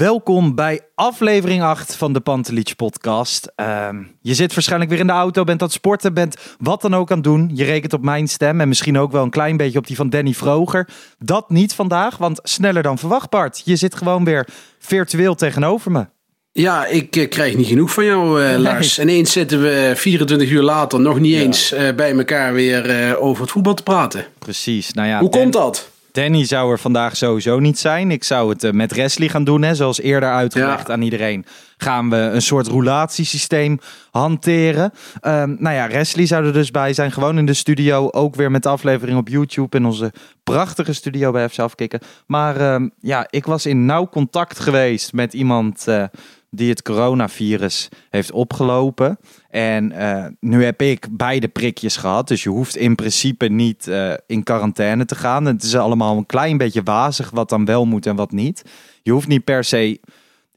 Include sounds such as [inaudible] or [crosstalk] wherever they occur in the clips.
Welkom bij aflevering 8 van de Pantelich podcast. Ehm, je zit waarschijnlijk weer in de auto, bent aan het sporten, bent wat dan ook aan het doen. Je rekent op mijn stem en misschien ook wel een klein beetje op die van Danny Vroger. Dat niet vandaag, want sneller dan verwacht Bart. Je zit gewoon weer virtueel tegenover me. Ja, ik eh, krijg niet genoeg van jou, eh, Lars. Ineens zitten we eh, 24 uur later nog niet eens eh, bij elkaar weer eh, over het voetbal te praten. Precies, nou ja. Hoe komt dat? Danny zou er vandaag sowieso niet zijn. Ik zou het eh, met Wesley gaan doen, hè, zoals eerder uitgelegd Ja. aan iedereen. Gaan we een soort roulatiesysteem hanteren. Ehm, nou ja, Wesley zou er dus bij zijn. Gewoon in de studio. Ook weer met de aflevering op YouTube. In onze prachtige studio bij FC Afkikken. Maar ehm, ja, ik was in nauw contact geweest met iemand eh, die het coronavirus heeft opgelopen. En eh, nu heb ik beide prikjes gehad. Dus je hoeft in principe niet eh, in quarantaine te gaan. Het is allemaal een klein beetje wazig wat dan wel moet en wat niet. Je hoeft niet per se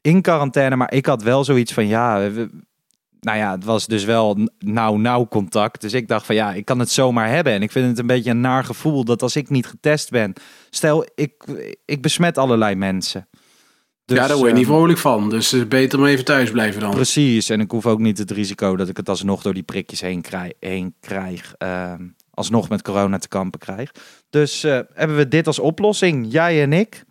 in quarantaine. Maar ik had wel zoiets van ja. nou ja, het was dus wel nauw-nauw contact. Dus ik dacht van ja, ik kan het zomaar hebben. En ik vind het een beetje een naar gevoel dat als ik niet getest ben. Stel, ik, ik besmet allerlei mensen. Dus, ja, daar word je niet ehm, vrolijk van. Dus beter maar even thuis blijven dan. Precies, en ik hoef ook niet het risico dat ik het alsnog door die prikjes heen, krij- heen krijg. ehm, alsnog met corona te kampen krijg. Dus eh, hebben we dit als oplossing, jij en ik.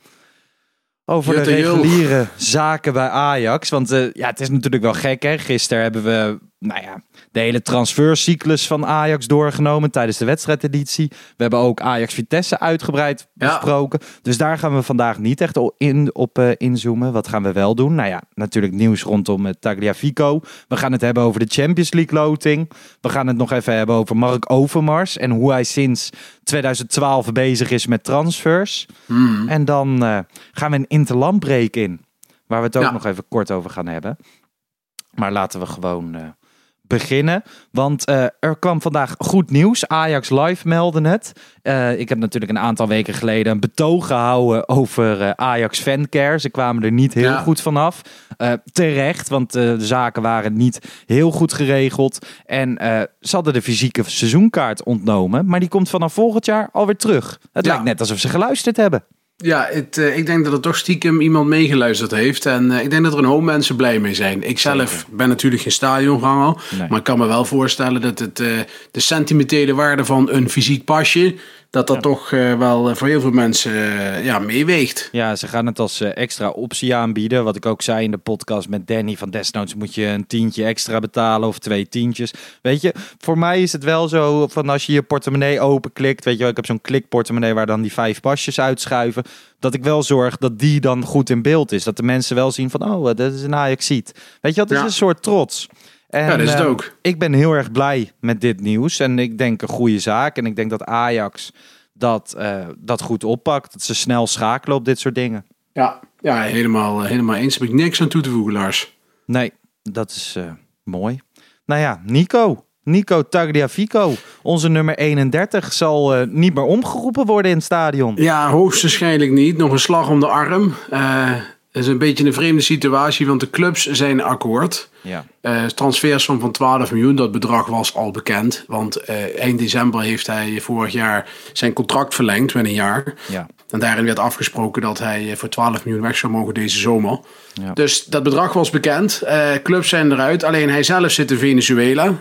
Over de reguliere zaken bij Ajax. Want eh, ja, het is natuurlijk wel gek hè. Gisteren hebben we nou ja, de hele transfercyclus van Ajax doorgenomen tijdens de wedstrijdeditie. We hebben ook Ajax Vitesse uitgebreid Ja. besproken. Dus daar gaan we vandaag niet echt in, op eh, inzoomen. Wat gaan we wel doen? Nou ja, natuurlijk nieuws rondom het Tagliafico. We gaan het hebben over de Champions League loting. We gaan het nog even hebben over Mark Overmars en hoe hij sinds 2012 bezig is met transfers. Hmm. En dan eh, gaan we een interlandbreek in. Waar we het ook Ja. nog even kort over gaan hebben. Maar laten we gewoon beginnen. Want eh, er kwam vandaag goed nieuws. Ajax Live meldde het. Eh, ik heb natuurlijk een aantal weken geleden een betoog gehouden over eh, Ajax Fancare. Ze kwamen er niet heel Ja. goed vanaf. Terecht, want de zaken waren niet heel goed geregeld. En ze hadden de fysieke seizoenkaart ontnomen. Maar die komt vanaf volgend jaar alweer terug. Het Ja. lijkt net alsof ze geluisterd hebben. Ja, het, eh, ik denk dat er toch stiekem iemand meegeluisterd heeft. En eh, ik denk dat er een hoop mensen blij mee zijn. Ik zelf ben natuurlijk geen stadionganger. Nee. Maar ik kan me wel voorstellen dat het, eh, de sentimentele waarde van een fysiek pasje... dat dat toch eh, wel eh, voor heel veel mensen eh, ja, meeweegt. Ja, ze gaan het als extra optie aanbieden. Wat ik ook zei in de podcast met Danny van Desnoods moet je een tientje extra betalen of twee tientjes. Weet je, voor mij is het wel zo van als je je portemonnee openklikt. Weet je wel, ik heb zo'n klikportemonnee waar dan die vijf pasjes uitschuiven. Dat ik wel zorg dat die dan goed in beeld is. Dat de mensen wel zien van, oh, dat is een Ajax-ziet. Weet je, dat is Ja. een soort trots. En, Ja, dat is het eh, ook. Ik ben heel erg blij met dit nieuws. En ik denk een goede zaak. En ik denk dat Ajax dat, eh, dat goed oppakt. Dat ze snel schakelen op dit soort dingen. Ja, ja helemaal, eh, helemaal eens. Heb ik niks aan toe te voegen, Lars. Nee, dat is eh, mooi. Nou ja, Nico. Nico Tagliafico, onze nummer 31, zal niet meer omgeroepen worden in het stadion. Ja, hoogstwaarschijnlijk niet. Nog een slag om de arm. Is een beetje een vreemde situatie, want de clubs zijn akkoord. Ja. Uh, transfersom van 12 miljoen, dat bedrag was al bekend. Want uh, eind december heeft hij vorig jaar zijn contract verlengd met een jaar. Ja. En daarin werd afgesproken dat hij voor 12 miljoen weg zou mogen deze zomer. Ja. Dus dat bedrag was bekend. Uh, clubs zijn eruit. Alleen hij zelf zit in Venezuela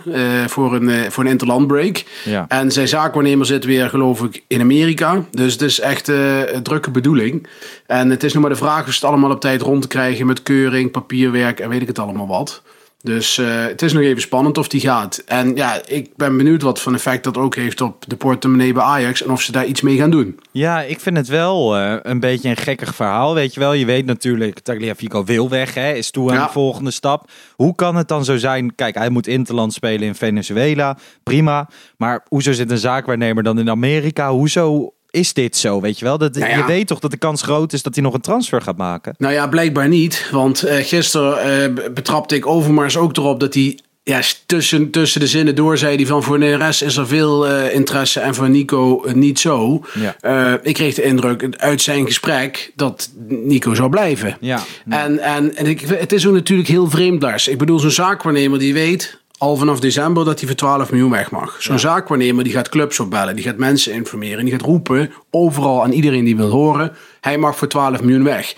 voor, een, voor een interlandbreak. Ja. En zijn zaakwaarnemer zit weer, geloof ik, in Amerika. Dus het is echt een drukke bedoeling. En het is nog maar de vraag of ze het allemaal op tijd rond te krijgen met keuring, papierwerk en weet ik het allemaal wat. Dus uh, het is nog even spannend of die gaat. En ja, ik ben benieuwd wat van effect dat ook heeft op de portemonnee bij Ajax. En of ze daar iets mee gaan doen. Ja, ik vind het wel uh, een beetje een gekkig verhaal. Weet je wel, je weet natuurlijk, Tagliafico wil weg, hè, is toe aan Ja. de volgende stap. Hoe kan het dan zo zijn? Kijk, hij moet Interland spelen in Venezuela, prima. Maar hoezo zit een zaakwaarnemer dan in Amerika? Hoezo is dit zo, weet je wel? Dat, Nou ja. Je weet toch dat de kans groot is dat hij nog een transfer gaat maken? Nou ja, blijkbaar niet. Want eh, gisteren eh, betrapte ik Overmars ook erop dat hij... Ja, tussen, tussen de zinnen door zei hij van voor de rest is er veel eh, interesse en voor Nico niet zo. Ja. Ik kreeg de indruk uit zijn gesprek dat Nico zou blijven. Ja. En, en, en ik, het is ook natuurlijk heel vreemd, Lars. Ik bedoel, zo'n zaakwaarnemer die weet al vanaf december dat hij voor 12 miljoen weg mag. Zo'n zaakwaarnemer die gaat clubs opbellen, die gaat mensen informeren, die gaat roepen overal aan iedereen die wil horen, hij mag voor 12 miljoen weg.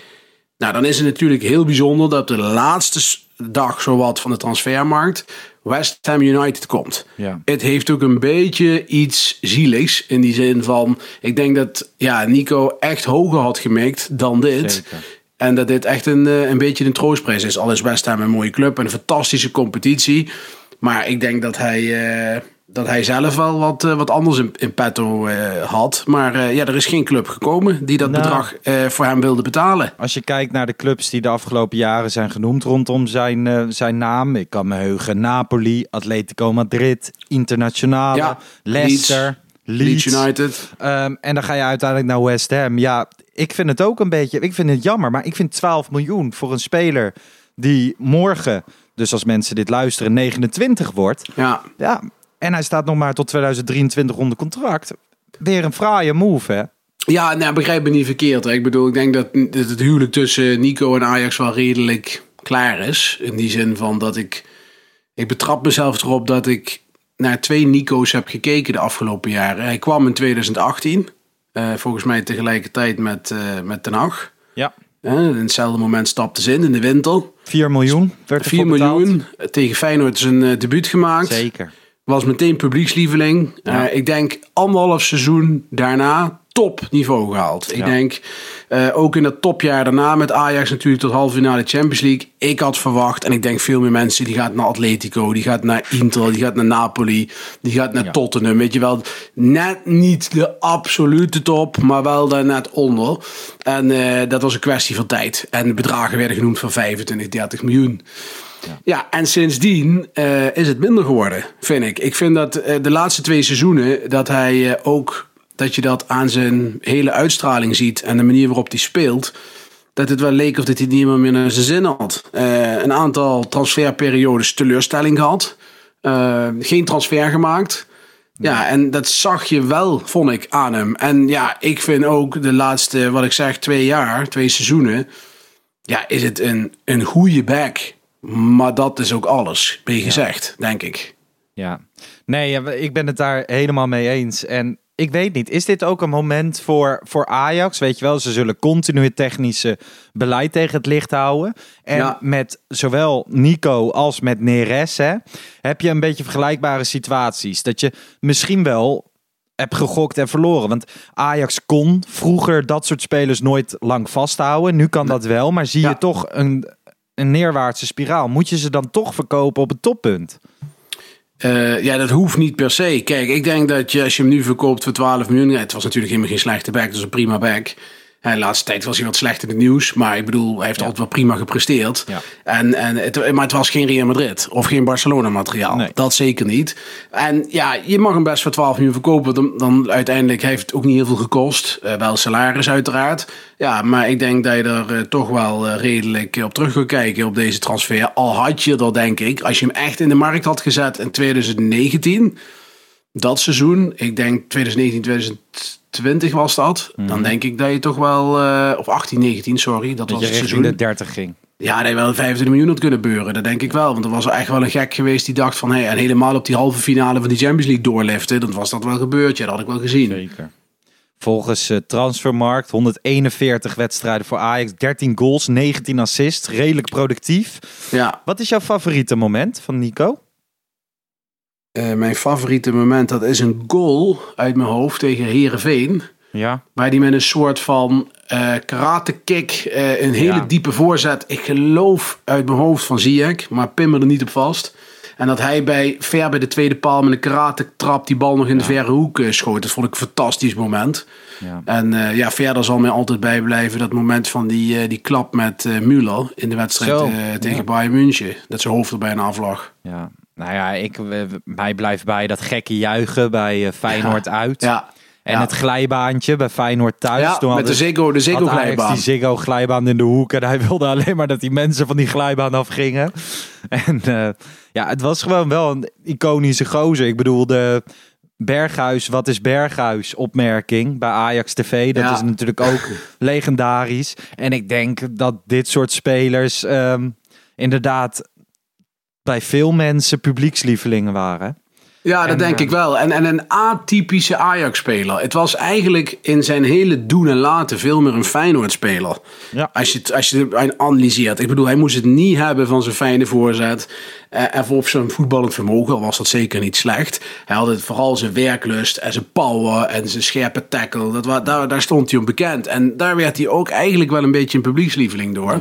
Nou, dan is het natuurlijk heel bijzonder dat op de laatste dag zowat van de transfermarkt West Ham United komt. Ja. Het heeft ook een beetje iets zieligs in die zin van, ik denk dat ja, Nico echt hoger had gemikt dan dit. Zeker. En dat dit echt een, eh, een beetje een troostprijs is. Al is West Ham een mooie club en een fantastische competitie. Maar ik denk dat hij, eh, dat hij zelf wel wat, eh, wat anders in, in petto eh, had. Maar ja, er is geen club gekomen die dat Nou. bedrag voor hem wilde betalen. Als je kijkt naar de clubs die de afgelopen jaren zijn genoemd rondom zijn, zijn naam. Ik kan me heugen Napoli, Atletico Madrid, Internationale, Ja, Leicester, Leeds. Leeds United. Ehm, en dan ga je uiteindelijk naar West Ham. Ja, ik vind het ook een beetje. Ik vind het jammer, maar ik vind 12 miljoen voor een speler die morgen, dus als mensen dit luisteren, 29 wordt. Ja, Ja, en hij staat nog maar tot 2023 onder contract. Weer een fraaie move, hè? Ja, nou, begrijp me niet verkeerd. Hè. Ik bedoel, ik denk dat het huwelijk tussen Nico en Ajax wel redelijk klaar is. In die zin van dat ik... Ik betrap mezelf erop dat ik naar twee Nico's heb gekeken de afgelopen jaren. Hij kwam in 2018. eh, volgens mij tegelijkertijd met, eh met Ten Hag. Ja. In hetzelfde moment stapte ze in, in de winter. 4 miljoen werd er 4 voor betaald. miljoen. Tegen Feyenoord zijn eh, debuut gemaakt. Zeker. Was meteen publiekslieveling. Ja. Eh, ik denk anderhalf seizoen daarna topniveau gehaald. Ik Ja. denk eh, ook in dat topjaar daarna met Ajax natuurlijk tot halve finale Champions League. Ik had verwacht en ik denk veel meer mensen die gaat naar Atletico, die gaat naar Inter, die gaat naar Napoli, die gaat naar Ja. Tottenham. Weet je wel, net niet de absolute top, maar wel daar net onder. En eh, dat was een kwestie van tijd. En de bedragen werden genoemd van 25, 30 miljoen. Ja, en sindsdien eh, is het minder geworden, vind ik. Ik vind dat de laatste twee seizoenen dat hij ook dat je dat aan zijn hele uitstraling ziet en de manier waarop hij speelt. Dat het wel leek of dat hij niet meer naar zijn zin had. Eh, een aantal transferperiodes teleurstelling gehad. Eh, geen transfer gemaakt. Ja, en dat zag je wel, vond ik, aan hem. En ja, ik vind ook de laatste, wat ik zeg, twee jaar, twee seizoenen. Ja, is het een, een goede back. Maar dat is ook alles, ben je gezegd, denk ik. Ja. Nee, ik ben het daar helemaal mee eens. En ik weet niet, is dit ook een moment voor, voor Ajax? Weet je wel, ze zullen continu het technische beleid tegen het licht houden. En Ja. met zowel Nico als met Neres hè, heb je een beetje vergelijkbare situaties. Dat je misschien wel hebt gegokt en verloren. Want Ajax kon vroeger dat soort spelers nooit lang vasthouden. Nu kan dat wel, maar zie Ja. je toch een, een neerwaartse spiraal. Moet je ze dan toch verkopen op het toppunt? Eh, ja, dat hoeft niet per se. Kijk, ik denk dat je, als je hem nu verkoopt voor 12 miljoen... het was natuurlijk helemaal geen slechte back, dus een prima back. De laatste tijd was hij wat slecht in het nieuws. Maar ik bedoel, hij heeft altijd wel prima gepresteerd. Ja. En, en het, maar het was geen Real Madrid of geen Barcelona materiaal. Nee. Dat zeker niet. En ja, je mag hem best voor 12 miljoen verkopen. Dan, dan uiteindelijk heeft het ook niet heel veel gekost. Eh, wel salaris uiteraard. Ja, maar ik denk dat je er eh, toch wel eh, redelijk op terug gaat kijken op deze transfer. Al had je er denk ik, als je hem echt in de markt had gezet in 2019 dat seizoen, ik denk 2019, 20 was dat. Dan denk ik dat je toch wel, eh, of 18, 19, sorry, dat, Dat was je het seizoen. de 30 ging. Ja, dat je wel 25 miljoen had kunnen beuren. Dat denk ik wel. Want er was er echt wel een gek geweest die dacht van... Hey, en helemaal op die halve finale van die Champions League doorliften. Dan was dat wel gebeurd. Ja, dat had ik wel gezien. Zeker. Volgens eh, Transfermarkt 141 wedstrijden voor Ajax, 13 goals, 19 assists. Redelijk productief. Ja, Wat is jouw favoriete moment van Nico? Eh, mijn favoriete moment, dat is een goal uit mijn hoofd tegen Herenveen. Ja. Waar die met een soort van eh karate kick, eh, een hele Ja. diepe voorzet. Ik geloof uit mijn hoofd van Ziyech, maar pin me er niet op vast. En dat hij bij, ver bij de tweede paal met een karate trap die bal nog in de verre hoek schoot. Dat vond ik een fantastisch moment. Ja. En ja, verder zal mij altijd bijblijven dat moment van die, die klap met eh Müller in de wedstrijd tegen. Bayern München. Dat zijn hoofd er bijna aflag. ja. Nou ja, ik, mij blijft bij dat gekke juichen bij eh, Feyenoord uit. Ja, En ja. het glijbaantje bij Feyenoord thuis. ja Toen met hadden- de Ziggo, de Ziggo glijbaan. die Ziggo glijbaan in de hoek. En hij wilde alleen maar dat die mensen van die glijbaan afgingen. [laughs] En eh, ja, het was gewoon wel een iconische gozer. Ik bedoel, de Berghuis, wat is Berghuis opmerking bij Ajax TV. Dat Ja. is natuurlijk ook [laughs] legendarisch. En ik denk dat dit soort spelers ehm, inderdaad bij veel mensen publiekslievelingen waren. Ja, dat En, denk eh, ik wel. En, en een atypische Ajax-speler. Het was eigenlijk in zijn hele doen en laten veel meer een Feyenoord-speler. Ja. Als je, het- als je het analyseert. Ik bedoel, hij moest het niet hebben van zijn fijne voorzet. eh, en of zijn voetballend vermogen, al was dat zeker niet slecht. Hij had het vooral zijn werklust en zijn power en zijn scherpe tackle. Dat, daar, daar stond hij om bekend. En daar werd hij ook eigenlijk wel een beetje een publiekslieveling door.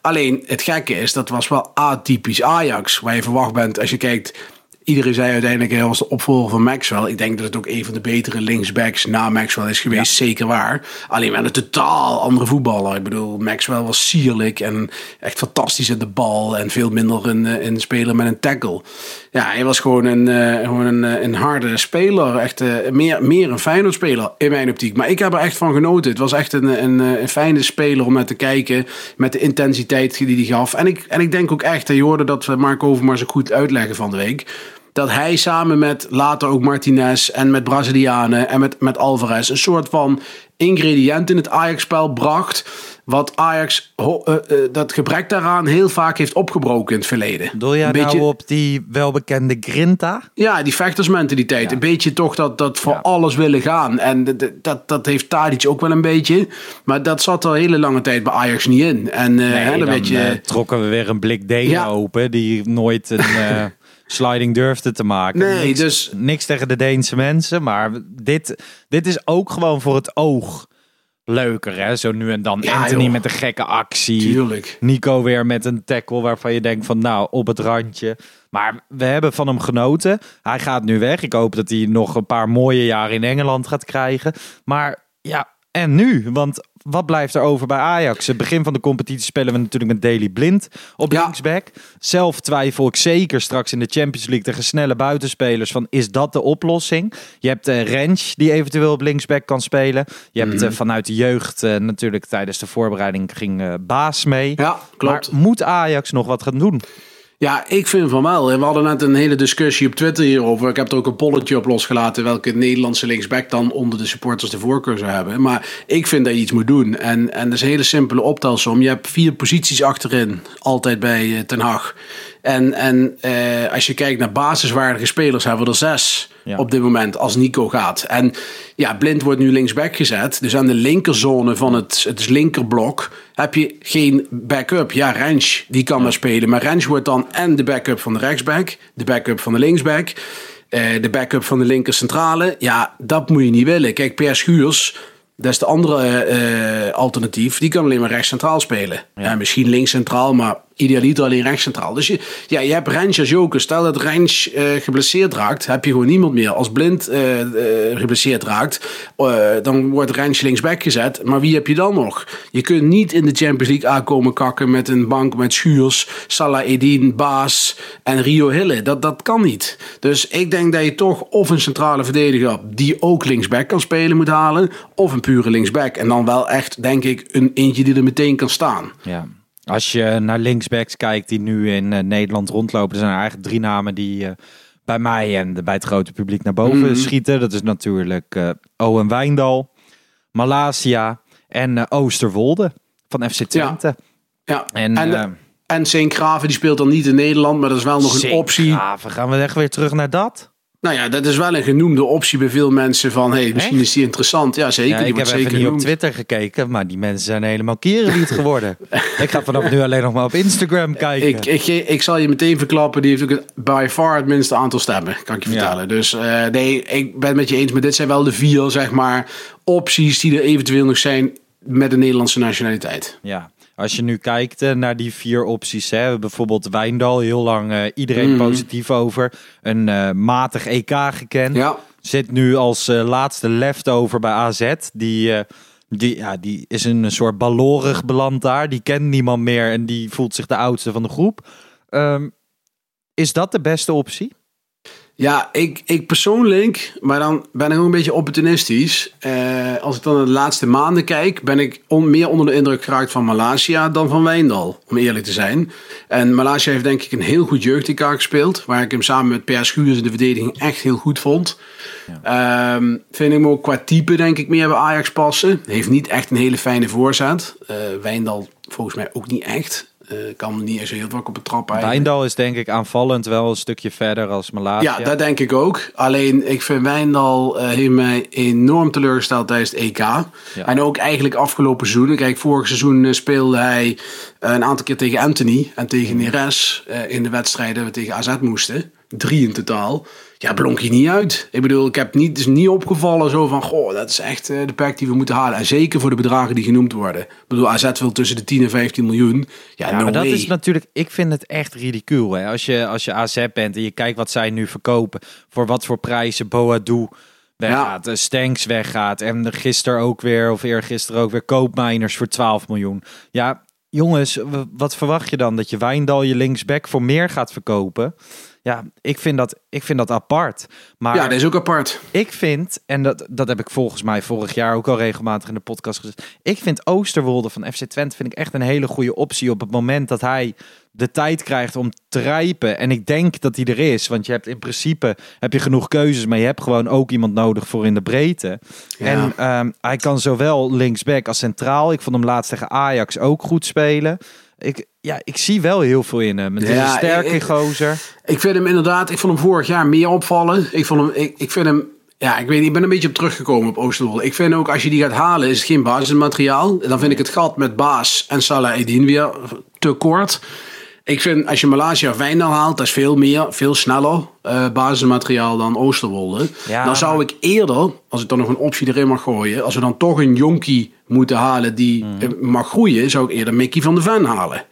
Alleen, het gekke is, dat was wel atypisch Ajax. Waar je verwacht bent als je kijkt... Iedereen zei uiteindelijk, hij was de opvolger van Maxwell. Ik denk dat het ook een van de betere linksbacks na Maxwell is geweest. Zeker waar. Alleen wel een totaal andere voetballer. Ik bedoel, Maxwell was sierlijk en echt fantastisch in de bal. En veel minder een, eh, een speler met een tackle. Ja, hij was gewoon een, eh, gewoon een, eh, een harde speler. Echt meer, meer een Feyenoord speler in mijn optiek. Maar ik heb er echt van genoten. Het was echt een, een, een fijne speler om naar te kijken. Met de intensiteit die hij gaf. En ik, en ik denk ook echt, je hoorde dat we Mark Overmars ook goed uitleggen van de week dat hij samen met later ook Martinez en met Brazilianen en met, met Alvarez een soort van ingrediënt in het Ajax-spel bracht. Wat Ajax, ho- eh, eh, dat gebrek daaraan, heel vaak heeft opgebroken in het verleden. Doe jij Een beetje- nou op die welbekende Grinta? Ja, die vechtersmentaliteit. Een beetje toch dat, dat voor Ja. alles willen gaan. En dat, dat heeft Tadic ook wel een beetje. Maar dat zat al hele lange tijd bij Ajax niet in. En eh, hè, dan je... trokken we weer een blik degen Ja. open die nooit een [laughs] sliding durfde te maken. Nee, niks, dus- niks tegen de Deense mensen, maar dit, dit is ook gewoon voor het oog leuker, hè? Zo nu en dan Ja, Anthony joh. met een gekke actie. Tuurlijk. Nico weer met een tackle waarvan je denkt van nou, op het randje. Maar we hebben van hem genoten. Hij gaat nu weg. Ik hoop dat hij nog een paar mooie jaren in Engeland gaat krijgen. Maar ja, en nu? Want wat blijft er over bij Ajax? Het begin van de competitie spelen we natuurlijk met Daily Blind op Ja. linksback. Zelf twijfel ik zeker straks in de Champions League tegen snelle buitenspelers van is dat de oplossing? Je hebt uh, Rens die eventueel op linksback kan spelen. Je hebt Mhm. eh, vanuit de jeugd eh, natuurlijk tijdens de voorbereiding ging eh, Baas mee. Ja, klopt. Maar moet Ajax nog wat gaan doen? Ja, ik vind van wel. We hadden net een hele discussie op Twitter hierover. Ik heb er ook een polletje op losgelaten welke Nederlandse linksback dan onder de supporters de voorkeur zou hebben. Maar ik vind dat je iets moet doen. En, en dat is een hele simpele optelsom. Je hebt vier posities achterin, altijd bij eh, Ten Hag. En, en eh, als je kijkt naar basiswaardige spelers, hebben we er zes Ja. op dit moment als Nico gaat. En ja, Blind wordt nu linksback gezet. Dus aan de linkerzone van het, het linkerblok heb je geen backup. Ja, Rens, die kan daar spelen. Maar Rens wordt dan en de backup van de rechtsback, de backup van de linksback, eh, de backup van de linkercentrale. Ja, dat moet je niet willen. Kijk, Per Schuurs, dat is de andere eh, alternatief. Die kan alleen maar rechtscentraal spelen. Ja. misschien linkscentraal, maar idealiter alleen rechtscentraal. Dus je, ja, je hebt Rens als joker. Stel dat Rens eh, geblesseerd raakt, heb je gewoon niemand meer. Als Blind eh, eh, geblesseerd raakt, dan wordt Rens linksback gezet. Maar wie heb je dan nog? Je kunt niet in de Champions League aankomen kakken met een bank met Schuurs, Salah Edin, Baas en Rio Hille. Dat, dat kan niet. Dus ik denk dat je toch of een centrale verdediger die ook linksback kan spelen moet halen, of een pure linksback. En dan wel echt, denk ik, een eentje die er meteen kan staan. Ja. Als je naar linksbacks kijkt die nu in eh, Nederland rondlopen, er zijn er eigenlijk drie namen die eh, bij mij en bij het grote publiek naar boven Mhm. schieten. Dat is natuurlijk eh, Owen Wijndal, Malasia en Oosterwolde van FC Twente. Ja. En, En, en Graven die speelt dan niet in Nederland, maar dat is wel nog een optie. Graven. Gaan we echt weer terug naar dat? Nou ja, dat is wel een genoemde optie bij veel mensen van, hey, misschien Echt? is die interessant. Ja, zeker. Ja, ik heb even zeker niet op. Twitter gekeken, maar die mensen zijn helemaal kierenlied geworden. [laughs] ik ga vanaf nu alleen nog maar op Instagram kijken. Ik, ik, ik zal je meteen verklappen, die heeft ook het, by far het minste aantal stemmen, kan ik je Ja. vertellen. Dus eh, nee, ik ben het met je eens, maar dit zijn wel de vier, zeg maar, opties die er eventueel nog zijn met de Nederlandse nationaliteit. Ja, als je nu kijkt eh, naar die vier opties, hè, bijvoorbeeld Wijndal, heel lang eh, iedereen Mhm. positief over. Een eh, matig EK gekend. Ja, Zit nu als laatste leftover bij AZ. Die, die, ja, die is een soort ballorig beland daar. Die kent niemand meer en die voelt zich de oudste van de groep. Ehm, is dat de beste optie? Ja, ik, ik persoonlijk, maar dan ben ik ook een beetje opportunistisch. Eh, als ik dan de laatste maanden kijk, ben ik on- meer onder de indruk geraakt van Malasia dan van Wijndal, om eerlijk te zijn. En Malasia heeft denk ik een heel goed jeugd gespeeld, waar ik hem samen met Per Schuurs in de verdediging echt heel goed vond. Ehm, vind ik hem ook qua type denk ik meer bij Ajax passen. Heeft niet echt een hele fijne voorzet. Eh Wijndal volgens mij ook niet echt. Eh, kan niet eens heel druk op de trap eigenlijk. Wijndal is denk ik aanvallend wel een stukje verder als Malasia. Ja, dat denk ik ook. Alleen ik vind Wijndal heeft mij enorm teleurgesteld tijdens het EK. En ook eigenlijk afgelopen seizoen. Kijk, vorig seizoen eh, speelde hij een aantal keer tegen Anthony en tegen Neres in de wedstrijden we tegen AZ moesten. Drie in totaal. Ja, blonk hij niet uit. Ik bedoel, ik heb niet, het is niet opgevallen zo van, goh, dat is echt eh, de pack die we moeten halen. En zeker voor de bedragen die genoemd worden. Ik bedoel, AZ wil tussen de 10 en 15 miljoen. Ja, Ja, no maar dat way. is natuurlijk, ik vind het echt ridicuul. Hè? Als, je, als je AZ bent en je kijkt wat zij nu verkopen, voor wat voor prijzen Boadu weggaat, ja. Stanks weggaat en gisteren ook weer, of eergisteren ook weer, koopmijners voor 12 miljoen. Ja, jongens, wat verwacht je dan? Dat je Wijndal je linksback voor meer gaat verkopen? Ja, ik vind dat, ik vind dat apart. Maar Ja, dat is ook apart. ik vind, en dat, dat heb ik volgens mij vorig jaar ook al regelmatig in de podcast gezegd. Ik vind Oosterwolde van FC Twente vind ik echt een hele goede optie op het moment dat hij de tijd krijgt om te rijpen. En ik denk dat hij er is, want je hebt in principe heb je genoeg keuzes, maar je hebt gewoon ook iemand nodig voor in de breedte. Ja. En ehm, hij kan zowel linksback als centraal. Ik vond hem laatst tegen Ajax ook goed spelen. Ik, ja, ik zie wel heel veel in hem. Het is Ja, een sterke ik- gozer. Ik vind hem inderdaad, ik vond hem vorig jaar meer opvallen. Ik, vond hem, ik, ik vind hem, ja, ik weet niet, ik ben een beetje op teruggekomen op Oosterwolde. Ik vind ook, als je die gaat halen, is het geen basismateriaal. Dan vind ik het gat met Baas en Salah Edin weer te kort. Ik vind, als je Malaysia of Wijndal haalt, dat is veel meer, veel sneller eh, basismateriaal dan Oosterwolde. Ja, dan zou ik eerder, als ik dan nog een optie erin mag gooien, als we dan toch een jonkie moeten halen die eh, mag groeien, zou ik eerder Mickey van de Ven halen.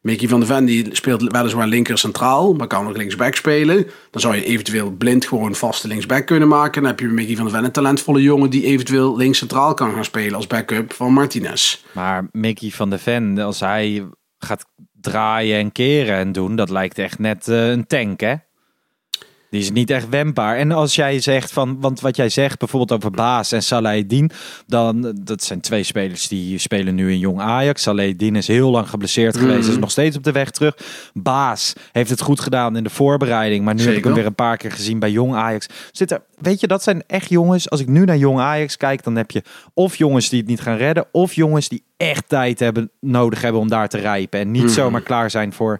Mickey van de Ven die speelt weliswaar linker centraal, maar kan ook linksback spelen. Dan zou je eventueel blind gewoon vaste linksback kunnen maken. Dan heb je Mickey van de Ven een talentvolle jongen die eventueel links centraal kan gaan spelen als backup van Martinez. Maar Mickey van de Ven, als hij gaat draaien en keren en doen, dat lijkt echt net eh, een tank, hè? Die is niet echt wendbaar. En als jij zegt van, want wat jij zegt bijvoorbeeld over Baas en Salahedin, dan dat zijn twee spelers die spelen nu in jong Ajax. Salahedin is heel lang geblesseerd geweest, is nog steeds op de weg terug. Baas heeft het goed gedaan in de voorbereiding, maar nu heb ik hem weer een paar keer gezien bij jong Ajax. Zit er, weet je, dat zijn echt jongens. Als ik nu naar jong Ajax kijk, dan heb je of jongens die het niet gaan redden, of jongens die echt tijd hebben nodig hebben om daar te rijpen en niet zomaar klaar zijn voor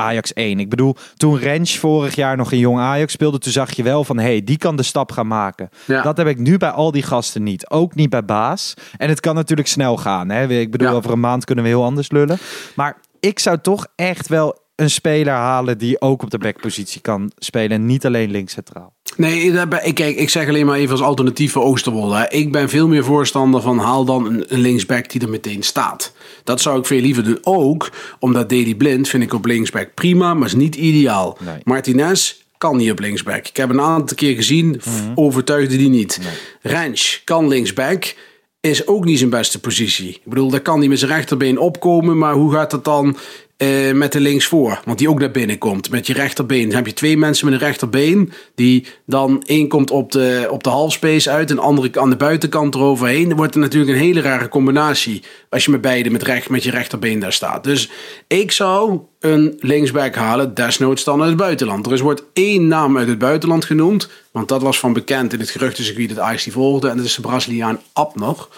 Ajax 1. Ik bedoel, toen Rens vorig jaar nog in Jong Ajax speelde, toen zag je wel van, hé, hey, die kan de stap gaan maken. Ja. Dat heb ik nu bij al die gasten niet. Ook niet bij Baas. En het kan natuurlijk snel gaan. Hè? Ik bedoel, Ja. over een maand kunnen we heel anders lullen. Maar ik zou toch echt wel een speler halen die ook op de backpositie kan spelen. En niet alleen links centraal. Nee, ik, kijk, ik zeg alleen maar even als alternatief voor Oosterwolde. Ik ben veel meer voorstander van haal dan een, een linksback die er meteen staat. Dat zou ik veel liever doen. Ook omdat Daily Blind vind ik op linksback prima, maar is niet ideaal. Nee. Martinez kan niet op linksback. Ik heb een aantal keer gezien, f- overtuigde die niet. Rens kan linksback. Is ook niet zijn beste positie. Ik bedoel, daar kan hij met zijn rechterbeen opkomen. Maar hoe gaat dat dan eh, met de linksvoor? Want die ook naar binnen komt. Met je rechterbeen. Dan heb je twee mensen met een rechterbeen. Die dan één komt op de, op de halfspace uit. En de andere aan de buitenkant eroverheen. Dan wordt het natuurlijk een hele rare combinatie. Als je met beide met, recht, met je rechterbeen daar staat. Dus ik zou een linksback halen, desnoods dan uit het buitenland. Er is, wordt één naam uit het buitenland genoemd, want dat was van bekend in het geruchtencircuit dat Ajax die volgde. En dat is de Braziliaan Abner.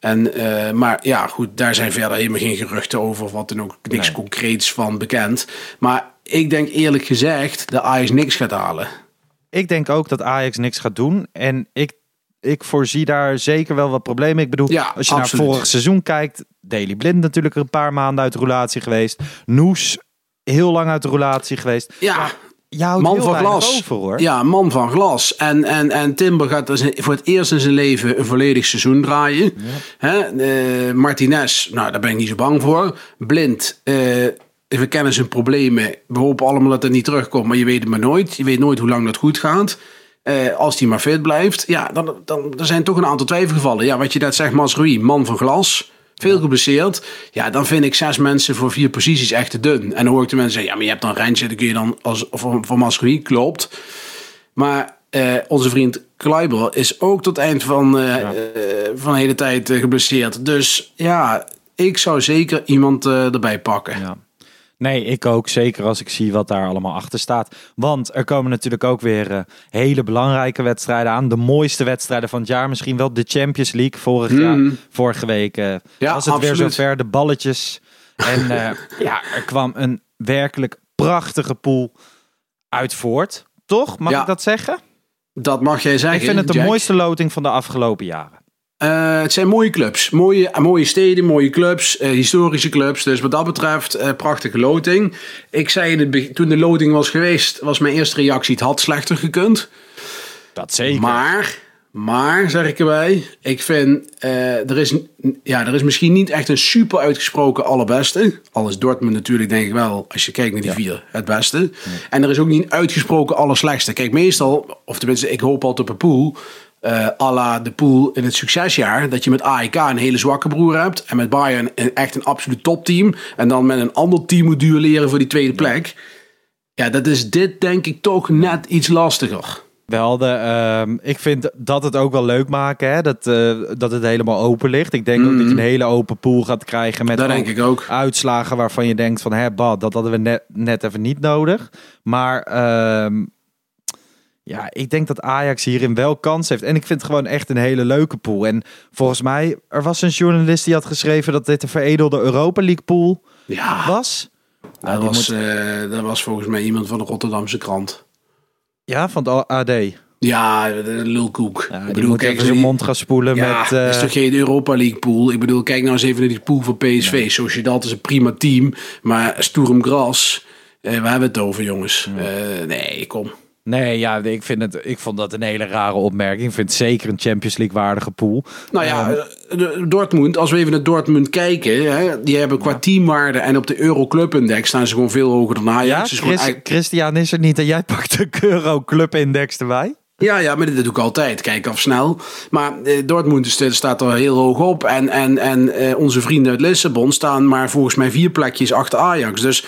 En, eh, maar ja, goed, daar zijn verder helemaal geen geruchten over, of wat dan ook, niks concreets van bekend. Maar ik denk eerlijk gezegd dat Ajax niks gaat halen. Ik denk ook dat Ajax niks gaat doen. En ik, ik voorzie daar zeker wel wat problemen. Ik bedoel, Ja, als je absoluut. naar vorig seizoen kijkt. Daily Blind natuurlijk een paar maanden uit de roulatie geweest. Noes heel lang uit de roulatie geweest. Ja, houdt man van glas. over hoor. Ja, man van glas. En, en, en Timber gaat dus voor het eerst in zijn leven een volledig seizoen draaien. Hè? eh, Martinez, nou daar ben ik niet zo bang voor. Blind, eh, we kennen zijn problemen. We hopen allemaal dat het niet terugkomt, maar je weet het maar nooit. Je weet nooit hoe lang dat goed gaat. Eh, als hij maar fit blijft, ja, dan, dan er zijn toch een aantal twijfelgevallen. Ja, wat je net zegt, Masrui, man van glas. Veel geblesseerd. Ja, dan vind ik zes mensen voor vier posities echt te dun. En dan hoor ik de mensen zeggen, ja, maar je hebt dan Rensje, dan kun je dan als, voor, voor klopt. Maar eh, onze vriend Kleiber is ook tot het eind van, eh, eh, van de hele tijd geblesseerd. Dus ja, ik zou zeker iemand eh, erbij pakken. Ja. Nee, ik ook. Zeker als ik zie wat daar allemaal achter staat. Want er komen natuurlijk ook weer eh, hele belangrijke wedstrijden aan. De mooiste wedstrijden van het jaar. Misschien wel de Champions League. Vorig jaar, vorige week eh, Ja, was het weer zover. De balletjes. En eh, [laughs] ja, er kwam een werkelijk prachtige pool uit voort. Toch? Mag Ja. ik dat zeggen? Dat mag jij zeggen. ik vind het de Jack. mooiste loting van de afgelopen jaren. Eh, het zijn mooie clubs. Mooie, mooie steden, mooie clubs, eh, historische clubs. Dus wat dat betreft, eh, prachtige loting. Ik zei in het begin, toen de loting was geweest, was mijn eerste reactie: het had slechter gekund. Dat zeker. Maar, maar zeg ik erbij, ik vind eh, er, is, ja, er is misschien niet echt een super uitgesproken allerbeste. Al is Dortmund natuurlijk, denk ik wel, als je kijkt naar die vier, het beste. En er is ook niet een uitgesproken allerslechtste. Kijk, meestal, of tenminste, ik hoop altijd op een pool. À la de pool in het succesjaar. Dat je met AEK een hele zwakke broer hebt. En met Bayern een, echt een absoluut topteam. En dan met een ander team moet duelleren voor die tweede plek. Ja, dat is dit denk ik toch net iets lastiger. Wel, de, ehm, ik vind dat het ook wel leuk maken, hè? Dat, eh, dat het helemaal open ligt. Ik denk ook dat je een hele open pool gaat krijgen met Dat denk ik ook. uitslagen waarvan je denkt van, hè, bad, dat hadden we net, net even niet nodig. Maar ehm, ja, ik denk dat Ajax hierin wel kans heeft. En ik vind het gewoon echt een hele leuke pool. En volgens mij, er was een journalist die had geschreven dat dit de veredelde Europa League pool Ja, was. dat, die was, eh, dat was volgens mij iemand van de Rotterdamse krant. Ja, van het AD. Ja, lulkoek. Ja, ik bedoel, moet kijk even zijn mond gaan spoelen Ja, met... dat eh, is toch geen Europa League pool? Ik bedoel, kijk nou eens even naar die pool van PSV. Sociedad is een prima team, maar Sturm Gras, eh, waar hebben we het over, jongens? Eh, nee, kom. Nee, ja, ik, vind het, ik vond dat een hele rare opmerking. Ik vind het zeker een Champions League waardige pool. Nou ja, eh, de- Dortmund, als we even naar Dortmund kijken, hè, die hebben qua teamwaarde en op de Euroclub Index staan ze gewoon veel hoger dan Ajax. Ja, Dus gewoon Chris- eigenlijk- Christian is er niet en jij pakt de Euro Club Index erbij. Ja, ja, maar dat doe ik altijd. Kijk af snel. Maar eh, Dortmund staat er heel hoog op. En, en, en eh, onze vrienden uit Lissabon staan maar volgens mij vier plekjes achter Ajax. Dus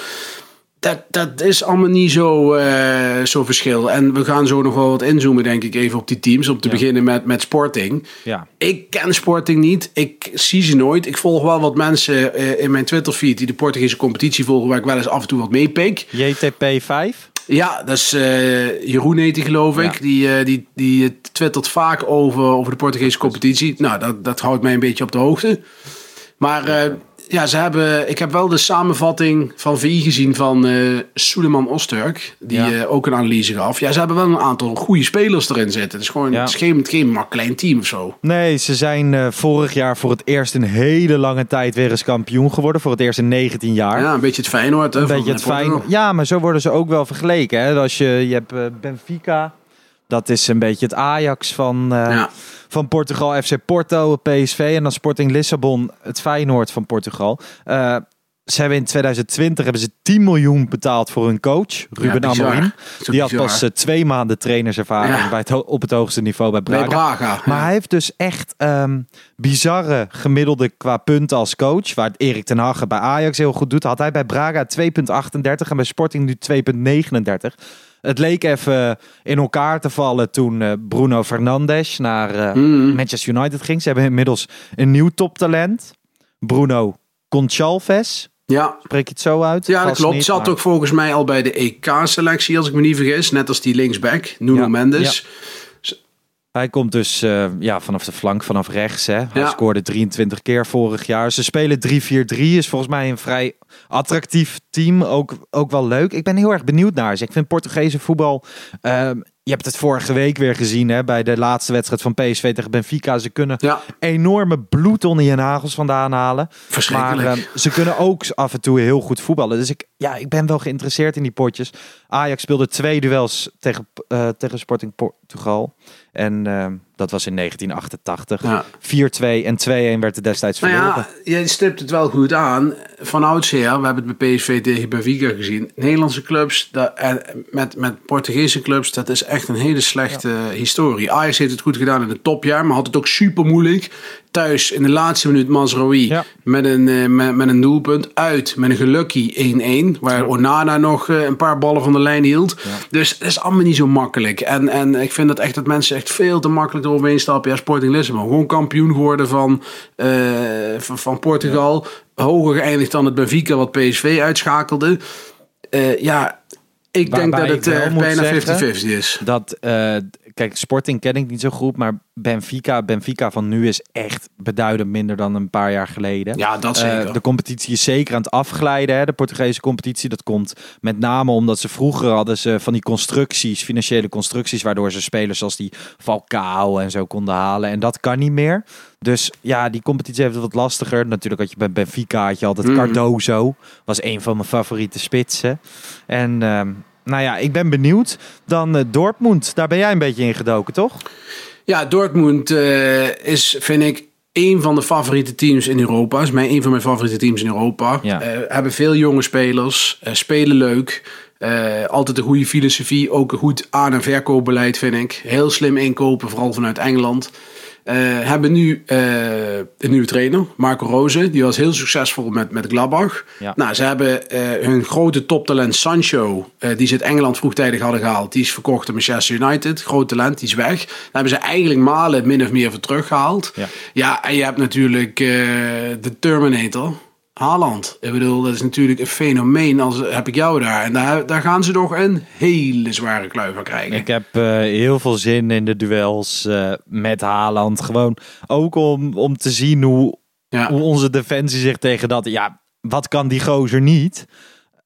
dat, dat is allemaal niet zo, eh, zo verschil. En we gaan zo nog wel wat inzoomen, denk ik, even op die teams. Om te beginnen met, met Sporting. Ja. Ik ken Sporting niet. Ik zie ze nooit. Ik volg wel wat mensen eh, in mijn Twitterfeed die de Portugese competitie volgen, waar ik wel eens af en toe wat meepik. JTP 5. Ja, dat is eh, Jeroen heet die, geloof ik. Ja. Die, die, die twittert vaak over, over de Portugese competitie. Nou, dat, dat houdt mij een beetje op de hoogte. Maar ja, ze hebben, ik heb wel de samenvatting van VI gezien van eh Suleiman Osturk. Die Ja. eh, ook een analyse gaf. Ja, ze hebben wel een aantal goede spelers erin zitten. Het is gewoon Ja. het is geen, geen maar klein team of zo. Nee, ze zijn eh, vorig jaar voor het eerst in hele lange tijd weer eens kampioen geworden. Voor het eerst in 19 jaar. Ja, een beetje het Feyenoord. Hè, een beetje het fijn. Ja, maar zo worden ze ook wel vergeleken. Hè? Als je, je hebt Benfica. Dat is een beetje het Ajax van, Ja. Van Portugal. FC Porto, PSV. En dan Sporting Lissabon, het Feyenoord van Portugal. Eh, ze hebben in 2020 hebben ze 10 miljoen betaald voor hun coach, Ruben bizar. Amorim. Die had bizar. pas eh, twee maanden trainerservaring Ja. bij het op het hoogste niveau bij Braga. Bij Braga. Maar ja. hij heeft dus echt ehm, bizarre gemiddelde qua punten als coach. Waar Erik ten Hag bij Ajax heel goed doet. Had hij bij Braga 2,38 en bij Sporting nu 2,39. Het leek even in elkaar te vallen toen eh, Bruno Fernandes naar eh, Mhm. Manchester United ging. Ze hebben inmiddels een nieuw toptalent. Bruno Conchalves. Ja, Spreek je het zo uit? ja dat klopt. niet, Zat maar- ook volgens mij al bij de EK-selectie, als ik me niet vergis. Net als die linksback, Nuno Ja, Mendes. Hij komt dus eh, ja, vanaf de flank, vanaf rechts. Hè. Hij Ja. scoorde 23 keer vorig jaar. Ze spelen 3-4-3. Is volgens mij een vrij attractief team. Ook, ook wel leuk. Ik ben heel erg benieuwd naar ze. Ik vind Portugese voetbal... ehm, je hebt het vorige week weer gezien hè, bij de laatste wedstrijd van PSV tegen Benfica. Ze kunnen Ja, enorme bloedtonnen en nagels vandaan halen. verschrikkelijk. Maar eh, ze kunnen ook af en toe heel goed voetballen. Dus ik, ja, ik ben wel geïnteresseerd in die potjes. Ajax speelde twee duels tegen, eh, tegen Sporting Portugal. En eh, dat was in 1988. Ja. 4-2 en 2-1 werd er destijds Nou verloren. ja, jij stipt het wel goed aan. Van oudsher, we hebben het bij PSV tegen Benfica gezien. Nederlandse clubs dat, en met, met Portugese clubs, dat is echt een hele slechte historie. Ajax heeft het goed gedaan in het topjaar, maar had het ook super moeilijk. Thuis in de laatste minuut Mazraoui Ja. met, een, eh, met, met een doelpunt. Uit met een gelukkig 1-1, waar Onana nog eh, een paar ballen van de lijn hield. Dus het is allemaal niet zo makkelijk. En, en ik vind dat echt dat mensen echt veel te makkelijk eroverheen stappen. Ja, Sporting Lissabon, gewoon kampioen geworden van, eh, van, van Portugal. Hoger geëindigd dan het Benfica wat PSV uitschakelde. Eh, ja, ik denk dat het bijna zeggen- 50-50 is. Dat, kijk, Sporting ken ik niet zo goed, maar Benfica, Benfica van nu is echt beduidend minder dan een paar jaar geleden. Ja, dat Eh, zeker. de competitie is zeker aan het afglijden. Hè? De Portugese competitie. Dat komt met name omdat ze vroeger hadden ze van die constructies, financiële constructies, waardoor ze spelers zoals die Falcao en zo konden halen. En dat kan niet meer. Dus ja, die competitie heeft het wat lastiger. Natuurlijk had je bij Benfica had je altijd Mhm. Cardozo. Was een van mijn favoriete spitsen. En ehm, nou ja, ik ben benieuwd. Dan eh, Dortmund. Daar ben jij een beetje in gedoken, toch? Ja, Dortmund eh, is, vind ik, een van de favoriete teams in Europa. Is mij een van mijn favoriete teams in Europa. Ja. Eh, hebben veel jonge spelers, spelen leuk. Altijd een goede filosofie, ook een goed aan- en verkoopbeleid vind ik. Heel slim inkopen, vooral vanuit Engeland. Eh, hebben nu eh, een nieuwe trainer, Marco Rose. Die was heel succesvol met, met Gladbach. Ja. Nou, ze hebben eh, hun grote toptalent Sancho, die ze uit Engeland vroegtijdig hadden gehaald. Die is verkocht aan Manchester United. Groot talent, die is weg. Daar hebben ze eigenlijk Malen min of meer voor teruggehaald. Ja. ja en je hebt natuurlijk de Terminator. Haaland. Ik bedoel, dat is natuurlijk een fenomeen als heb ik jou daar. En daar, daar gaan ze toch een hele zware kluif van krijgen. Ik heb eh, heel veel zin in de duels eh, met Haaland. Gewoon ook om, om te zien hoe, ja. hoe onze defensie zich tegen dat... Ja, wat kan die gozer niet?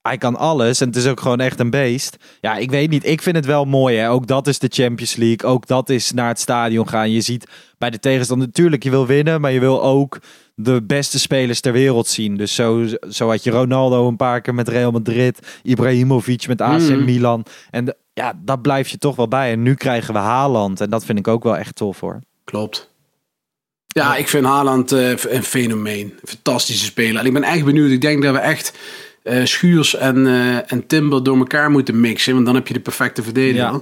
Hij kan alles en het is ook gewoon echt een beest. Ja, ik weet niet. Ik vind het wel mooi. Hè? Ook dat is de Champions League. Ook dat is naar het stadion gaan. Je ziet bij de tegenstander natuurlijk, je wil winnen, maar je wil ook de beste spelers ter wereld zien. Dus zo, zo had je Ronaldo een paar keer met Real Madrid, Ibrahimovic met AC Mm. Milan. En de- ja, dat blijf je toch wel bij. En nu krijgen we Haaland. En dat vind ik ook wel echt tof hoor. Klopt. Ja, ik vind Haaland eh, een fenomeen. Een fantastische speler. En ik ben echt benieuwd. Ik denk dat we echt eh, Schuurs en, eh, en Timber door elkaar moeten mixen. Want dan heb je de perfecte verdediger. Ja.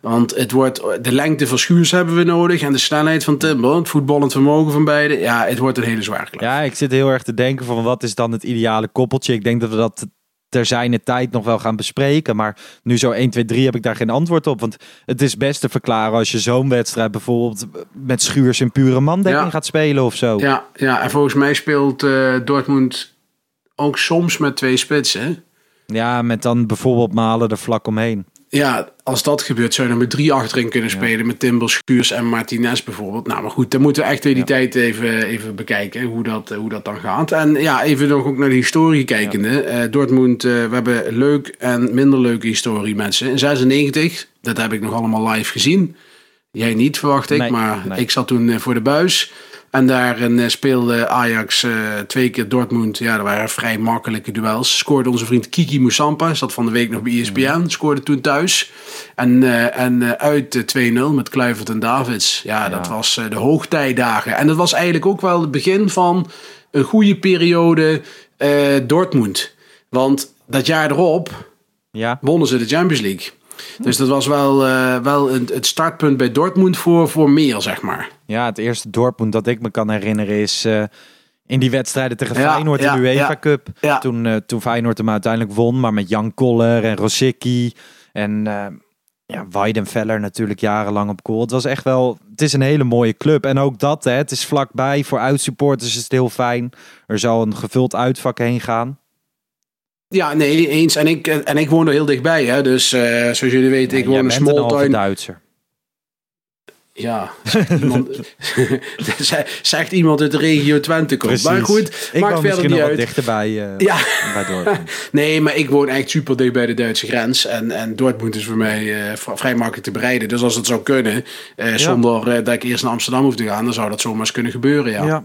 Want het wordt, de lengte van Schuurs hebben we nodig. En de snelheid van Timber. Het voetballend vermogen van beide. Ja, het wordt een hele zware klap. Ja, ik zit heel erg te denken van wat is dan het ideale koppeltje. Ik denk dat we dat ter zijne tijd nog wel gaan bespreken. Maar nu zo 1, 2, 3 heb ik daar geen antwoord op. Want het is best te verklaren als je zo'n wedstrijd bijvoorbeeld met Schuurs in pure mandekking Ja. gaat spelen of zo. Ja, ja, en volgens mij speelt eh, Dortmund ook soms met twee spitsen. Ja, met dan bijvoorbeeld Malen er vlak omheen. Ja, als dat gebeurt, zou je er met drie achterin kunnen spelen. Met Timber, Schuurs en Martinez bijvoorbeeld. Nou, maar goed, dan moeten we echt weer die tijd even, even bekijken. Hoe dat, hoe dat dan gaat. En ja, even nog ook naar de historie kijkende. Eh, Dortmund, eh, we hebben leuk en minder leuke historie mensen. In 96, dat heb ik nog allemaal live gezien. Jij niet, verwacht ik. Nee, maar nee. ik zat toen eh, voor de buis. En daarin eh, speelde Ajax eh, twee keer Dortmund. Ja, dat waren vrij makkelijke duels. Scoorde onze vriend Kiki Moussampa. Zat van de week nog bij ESPN. Scoorde toen thuis. En, eh, en uit de 2-0 met Kluivert en Davids. Ja, dat was de hoogtijdagen. En dat was eigenlijk ook wel het begin van een goede periode eh, Dortmund. Want dat jaar erop Ja, wonnen ze de Champions League. Dus dat was wel, eh, wel een, het startpunt bij Dortmund voor, voor meer, zeg maar. ja het eerste Dortmund dat ik me kan herinneren is eh, in die wedstrijden tegen Ja, Feyenoord ja, in de UEFA ja. Cup. Toen, eh, toen Feyenoord hem uiteindelijk won, maar met Jan Koller en Rosicki en ja, Weidenfeller natuurlijk jarenlang op goal. Het was echt wel, het is een hele mooie club. En ook dat, hè, het is vlakbij. Voor uitsupporters is het heel fijn. Er zal een gevuld uitvak heen gaan. Ja, nee, eens. En ik, en ik woon er heel dichtbij, hè. Dus eh, zoals jullie weten, ik woon in halve Smalltuin. Duitser. Ja, zegt iemand, [laughs] zegt iemand uit de regio Twente komt. Maar goed, ik maakt verder niet uit. dichter bij, eh Ja. bij. [laughs] Nee, maar ik woon echt super dicht bij de Duitse grens. En, en Dortmund is voor mij eh, vrij makkelijk te bereiden. Dus als het zou kunnen, zonder dat ik eerst naar Amsterdam hoef te gaan, dan zou dat zomaar eens kunnen gebeuren, ja. Ja.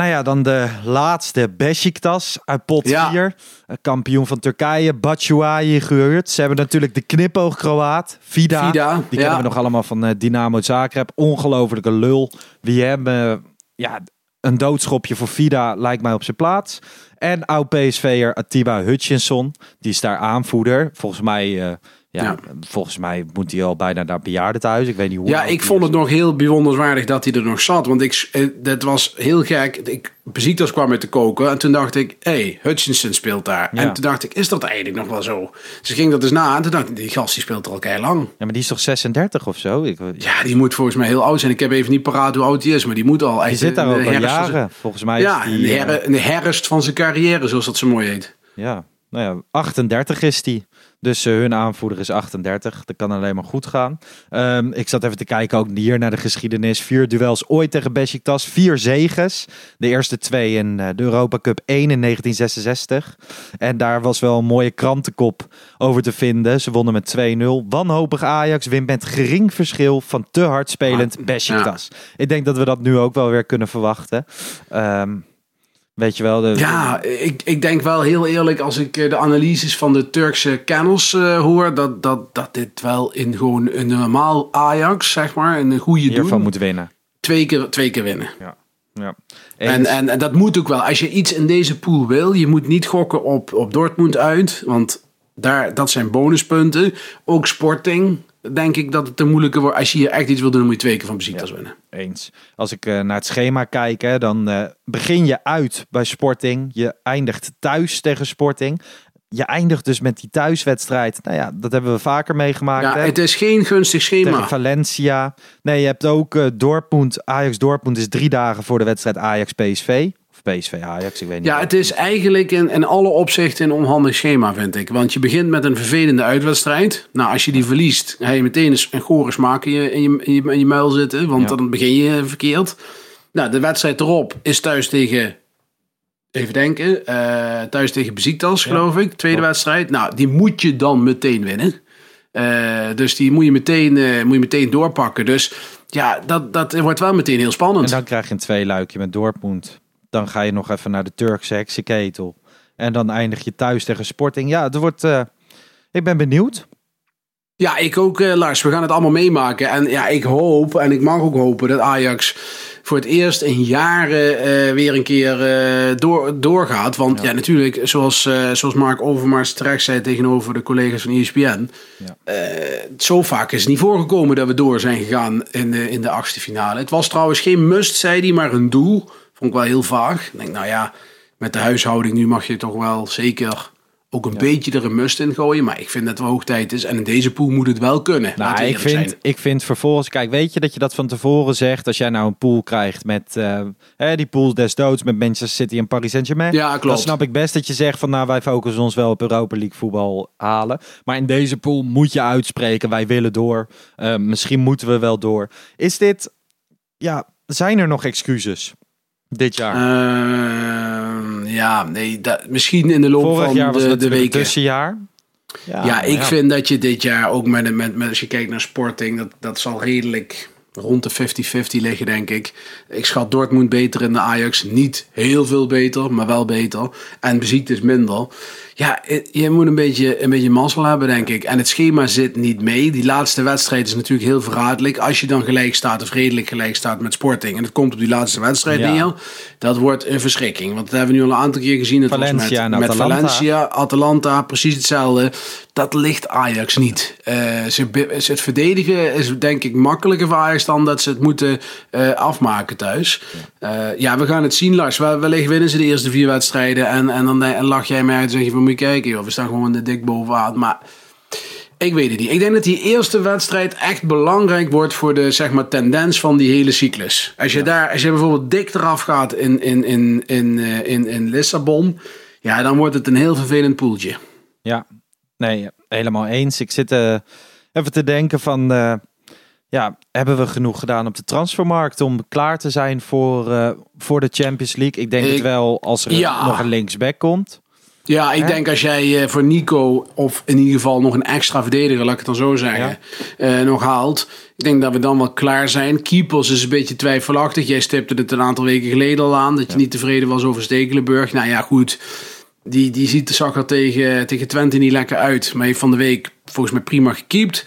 Nou ja, dan de laatste Besiktas uit pot Ja. 4. Kampioen van Turkije, Batshuayi gehuurd. Ze hebben natuurlijk de knipoog Kroaat, Vida. Vida, Die ja. kennen we nog allemaal van eh, Dynamo Zagreb. Ongelofelijke lul. Wie hebben, ja, een doodschopje voor Vida lijkt mij op zijn plaats. En oud PSV'er Atiba Hutchinson. Die is daar aanvoerder. Volgens mij... eh, ja, Ja. volgens mij moet hij al bijna naar bejaardentehuis. Ik weet niet hoe. Ja, ik vond het nog heel bewonderenswaardig dat hij er nog zat. Want ik, eh, dat was heel gek. Ik, Besiktas kwam met te koken. En toen dacht ik, hé, hey, Hutchinson speelt daar. Ja. En toen dacht ik, is dat eigenlijk nog wel zo? Dus ik ging dat dus na. En toen dacht ik, die gast die speelt er al kei lang. Ja, maar die is toch 36 of zo? Ik, Ja, die moet volgens mij heel oud zijn. Ik heb even niet paraat hoe oud hij is. Maar die moet al echt... Die zit daar ook al jaren. Volgens mij Ja, is in die... de, eh, her, in de herfst van zijn carrière, zoals dat zo mooi heet. ja, nou ja, 38 is die. Dus eh, hun aanvoerder is 38. Dat kan alleen maar goed gaan. Ehm, ik zat even te kijken ook hier naar de geschiedenis. Vier duels ooit tegen Besiktas. Vier zeges. De eerste twee in eh, de Europa Cup 1 in 1966. En daar was wel een mooie krantenkop over te vinden. Ze wonnen met 2-0. Wanhopig Ajax wint met gering verschil van te hard spelend Ah, Besiktas. Ik denk dat we dat nu ook wel weer kunnen verwachten. Ehm, weet je wel, de, Ja, ik, ik denk wel heel eerlijk, als ik eh, de analyses van de Turkse kennels eh, hoor, dat, dat, dat dit wel in gewoon een normaal Ajax, zeg maar, een goede hiervan doen, moet winnen. twee, keer, twee keer winnen. Ja. Ja. En, en, en dat moet ook wel. Als je iets in deze pool wil, je moet niet gokken op, op Dortmund uit, want daar, dat zijn bonuspunten. Ook Sporting, denk ik dat het te moeilijker wordt. Als je hier echt iets wil doen, dan moet je twee keer van Besiktas winnen. Eens. Als ik eh, naar het schema kijk, hè, dan eh, begin je uit bij Sporting. Je eindigt thuis tegen Sporting. Je eindigt dus met die thuiswedstrijd. Nou ja, dat hebben we vaker meegemaakt. Ja, hè? het is geen gunstig schema. Tegen Valencia. Nee, je hebt ook Dortmund. Ajax Dortmund is drie dagen voor de wedstrijd Ajax PSV. PSV Ajax, ik weet niet. Ja, het is eigenlijk in, in alle opzichten een onhandig schema, vind ik. Want je begint met een vervelende uitwedstrijd. Nou, als je die verliest, ga je meteen een gore smaak in je, in je, in je, in je muil zitten. Want Ja. dan begin je verkeerd. Nou, de wedstrijd erop is thuis tegen... Even denken. eh, thuis tegen Besiktas, geloof ik. Tweede wedstrijd. Nou, die moet je dan meteen winnen. Eh, dus die moet je, meteen, eh, moet je meteen doorpakken. Dus ja, dat, dat wordt wel meteen heel spannend. En dan krijg je een tweeluikje met Dortmund. Dan ga je nog even naar de Turkse heksenketel. En dan eindig je thuis tegen Sporting. Ja, het wordt... eh, ik ben benieuwd. Ja, ik ook, eh, Lars. We gaan het allemaal meemaken. En ja, ik hoop, en ik mag ook hopen, dat Ajax voor het eerst in jaren eh, weer een keer eh, door, doorgaat. Want ja, natuurlijk, zoals, eh, zoals Mark Overmars terecht zei tegenover de collega's van ESPN. Ja. eh, zo vaak is het niet voorgekomen dat we door zijn gegaan in de, in de achtste finale. Het was trouwens geen must, zei hij, maar een doel. Vond ik wel heel vaag. Ik denk, nou ja, met de huishouding nu mag je toch wel zeker ook een beetje er een must in gooien. Maar ik vind dat het wel hoog tijd is. En in deze pool moet het wel kunnen. Nou, ik vind, zijn. ik vind vervolgens, kijk, weet je dat je dat van tevoren zegt als jij nou een pool krijgt met eh, die pool des doods met Manchester City en Paris Saint-Germain. Ja, klopt. Dan snap ik best dat je zegt van nou wij focussen ons wel op Europa League voetbal halen. Maar in deze pool moet je uitspreken wij willen door. Eh, misschien moeten we wel door. Is dit, ja, zijn er nog excuses dit jaar? Ehm, ja, nee, dat, misschien in de loop Vorig van jaar was de, het de weken. tussenjaar. Ja, Ja, ik ja. vind dat je dit jaar ook met, met, met als je kijkt naar Sporting, dat, dat zal redelijk rond de 50-50 liggen, denk ik. Ik schat Dortmund beter in de Ajax. Niet heel veel beter, maar wel beter. En Besiktas minder. Ja, eh, je moet een beetje, een beetje mazzel hebben, denk ik. En het schema zit niet mee. Die laatste wedstrijd is natuurlijk heel verraderlijk. Als je dan gelijk staat of redelijk gelijk staat met Sporting. En het komt op die laatste wedstrijd Ja. neer. Dat wordt een verschrikking. Want dat hebben we nu al een aantal keer gezien. Het was Valencia met, Atalanta. Valencia, Atalanta, precies hetzelfde. Dat ligt Ajax niet. Eh, ze het verdedigen is denk ik makkelijker voor Ajax dan dat ze het moeten eh, afmaken thuis. Ja. ja, we gaan het zien, Lars. Wel- Wellicht winnen ze de eerste vier wedstrijden. En, en dan en lach jij mij uit en zeg je van moet je kijken, joh, we staan gewoon de dik bovenaan. Maar ik weet het niet. Ik denk dat die eerste wedstrijd echt belangrijk wordt voor de zeg maar, tendens van die hele cyclus. Als je, daar, als je bijvoorbeeld dik eraf gaat in, in, in, in, eh, in, in Lissabon. Ja, dan wordt het een heel vervelend poeltje. Ja, nee, helemaal eens. Ik zit eh, even te denken van, eh, ja, hebben we genoeg gedaan op de transfermarkt om klaar te zijn voor, eh, voor de Champions League? Ik denk Ik- het wel als er Ja. nog een linksback komt. Ja, ik Hè? denk als jij eh, voor Nico, of in ieder geval nog een extra verdediger, laat ik het dan zo zeggen, eh, nog haalt. Ik denk dat we dan wel klaar zijn. Keepers is een beetje twijfelachtig. Jij stipte het een aantal weken geleden al aan, dat je niet tevreden was over Stekelenburg. Nou ja, goed. Die, die ziet de zakker tegen, tegen Twente niet lekker uit. Maar heeft van de week volgens mij prima gekiept.